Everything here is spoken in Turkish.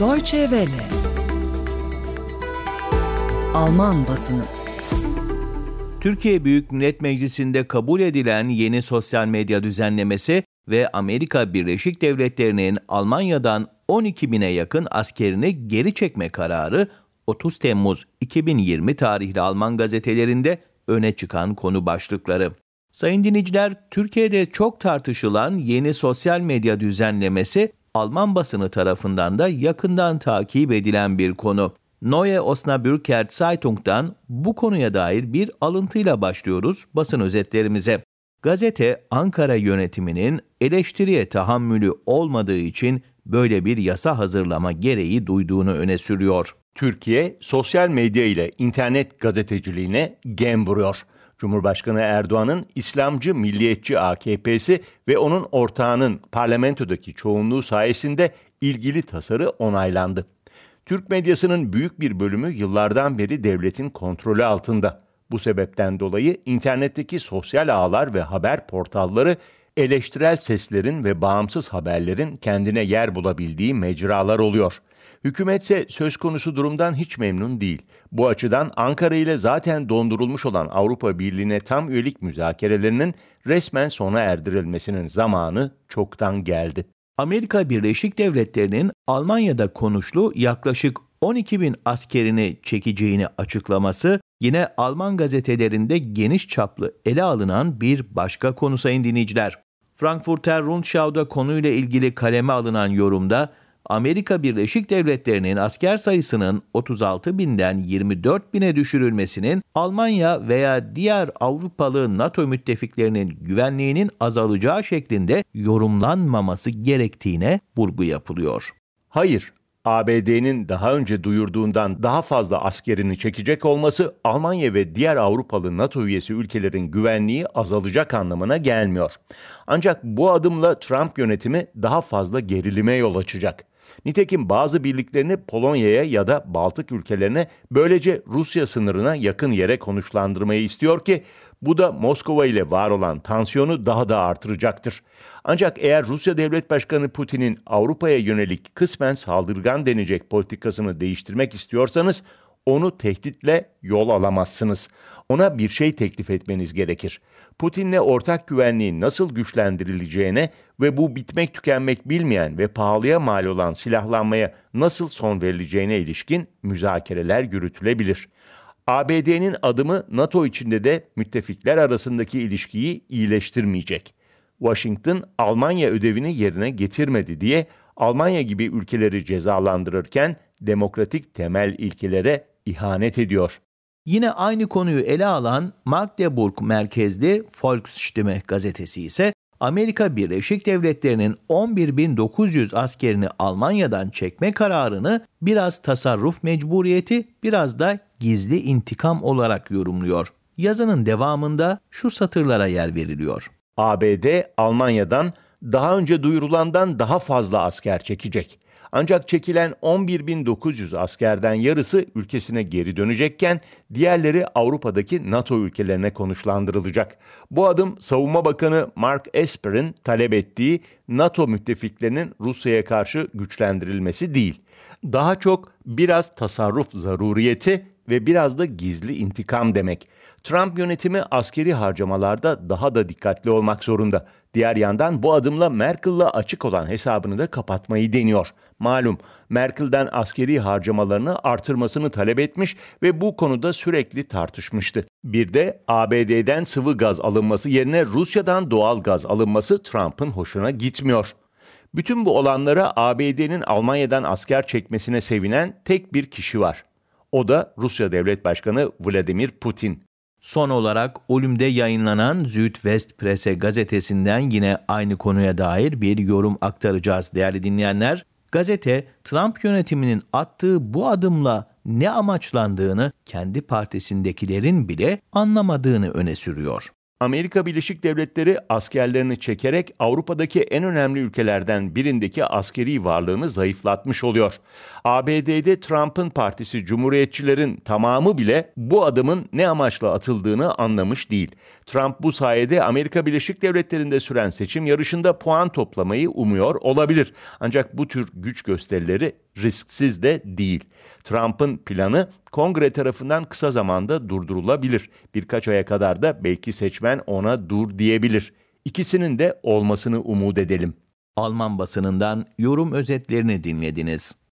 Deutsche Welle Alman basını Türkiye Büyük Millet Meclisi'nde kabul edilen yeni sosyal medya düzenlemesi ve Amerika Birleşik Devletleri'nin Almanya'dan 12 bine yakın askerini geri çekme kararı 30 Temmuz 2020 tarihli Alman gazetelerinde öne çıkan konu başlıkları. Sayın dinleyiciler, Türkiye'de çok tartışılan yeni sosyal medya düzenlemesi Alman basını tarafından da yakından takip edilen bir konu. Neue Osnabrücker Zeitung'dan bu konuya dair bir alıntıyla başlıyoruz basın özetlerimize. Gazete Ankara yönetiminin eleştiriye tahammülü olmadığı için böyle bir yasa hazırlama gereği duyduğunu öne sürüyor. Türkiye sosyal medya ile internet gazeteciliğine gem vuruyor. Cumhurbaşkanı Erdoğan'ın İslamcı Milliyetçi AKP'si ve onun ortağının parlamentodaki çoğunluğu sayesinde ilgili tasarı onaylandı. Türk medyasının büyük bir bölümü yıllardan beri devletin kontrolü altında. Bu sebepten dolayı internetteki sosyal ağlar ve haber portalları eleştirel seslerin ve bağımsız haberlerin kendine yer bulabildiği mecralar oluyor. Hükümetse söz konusu durumdan hiç memnun değil. Bu açıdan Ankara ile zaten dondurulmuş olan Avrupa Birliği'ne tam üyelik müzakerelerinin resmen sona erdirilmesinin zamanı çoktan geldi. Amerika Birleşik Devletleri'nin Almanya'da konuşlu yaklaşık 12 bin askerini çekeceğini açıklaması yine Alman gazetelerinde geniş çaplı ele alınan bir başka konu sayın dinleyiciler. Frankfurter Rundschau'da konuyla ilgili kaleme alınan yorumda Amerika Birleşik Devletleri'nin asker sayısının 36 binden 24 bine düşürülmesinin Almanya veya diğer Avrupalı NATO müttefiklerinin güvenliğinin azalacağı şeklinde yorumlanmaması gerektiğine vurgu yapılıyor. Hayır, ABD'nin daha önce duyurduğundan daha fazla askerini çekecek olması Almanya ve diğer Avrupalı NATO üyesi ülkelerin güvenliği azalacak anlamına gelmiyor. Ancak bu adımla Trump yönetimi daha fazla gerilime yol açacak. Nitekim bazı birliklerini Polonya'ya ya da Baltık ülkelerine böylece Rusya sınırına yakın yere konuşlandırmayı istiyor ki bu da Moskova ile var olan tansiyonu daha da artıracaktır. Ancak eğer Rusya Devlet Başkanı Putin'in Avrupa'ya yönelik kısmen saldırgan denecek politikasını değiştirmek istiyorsanız onu tehditle yol alamazsınız. Ona bir şey teklif etmeniz gerekir. Putin'le ortak güvenliğin nasıl güçlendirileceğine ve bu bitmek tükenmek bilmeyen ve pahalıya mal olan silahlanmaya nasıl son verileceğine ilişkin müzakereler yürütülebilir. ABD'nin adımı NATO içinde de müttefikler arasındaki ilişkiyi iyileştirmeyecek. Washington Almanya ödevini yerine getirmedi diye Almanya gibi ülkeleri cezalandırırken demokratik temel ilkelere ihanet ediyor. Yine aynı konuyu ele alan Magdeburg merkezli Volksstimme gazetesi ise Amerika Birleşik Devletleri'nin 11.900 askerini Almanya'dan çekme kararını biraz tasarruf mecburiyeti, biraz da gizli intikam olarak yorumluyor. Yazının devamında şu satırlara yer veriliyor. ABD Almanya'dan daha önce duyurulandan daha fazla asker çekecek. Ancak çekilen 11.900 askerden yarısı ülkesine geri dönecekken diğerleri Avrupa'daki NATO ülkelerine konuşlandırılacak. Bu adım Savunma Bakanı Mark Esper'in talep ettiği NATO müttefiklerinin Rusya'ya karşı güçlendirilmesi değil. Daha çok biraz tasarruf zaruriyeti ve biraz da gizli intikam demek. Trump yönetimi askeri harcamalarda daha da dikkatli olmak zorunda. Diğer yandan bu adımla Merkel'la açık olan hesabını da kapatmayı deniyor. Malum Merkel'den askeri harcamalarını artırmasını talep etmiş ve bu konuda sürekli tartışmıştı. Bir de ABD'den sıvı gaz alınması yerine Rusya'dan doğal gaz alınması Trump'ın hoşuna gitmiyor. Bütün bu olanlara ABD'nin Almanya'dan asker çekmesine sevinen tek bir kişi var. O da Rusya Devlet Başkanı Vladimir Putin. Son olarak Ulm'de yayınlanan Südwest gazetesinden yine aynı konuya dair bir yorum aktaracağız değerli dinleyenler. Gazete Trump yönetiminin attığı bu adımla ne amaçlandığını kendi partisindekilerin bile anlamadığını öne sürüyor. Amerika Birleşik Devletleri askerlerini çekerek Avrupa'daki en önemli ülkelerden birindeki askeri varlığını zayıflatmış oluyor. ABD'de Trump'ın partisi Cumhuriyetçilerin tamamı bile bu adımın ne amaçla atıldığını anlamış değil. Trump bu sayede Amerika Birleşik Devletleri'nde süren seçim yarışında puan toplamayı umuyor olabilir. Ancak bu tür güç gösterileri risksiz de değil. Trump'ın planı kongre tarafından kısa zamanda durdurulabilir. Birkaç aya kadar da belki seçmen ona dur diyebilir. İkisinin de olmasını umut edelim. Alman basınından yorum özetlerini dinlediniz.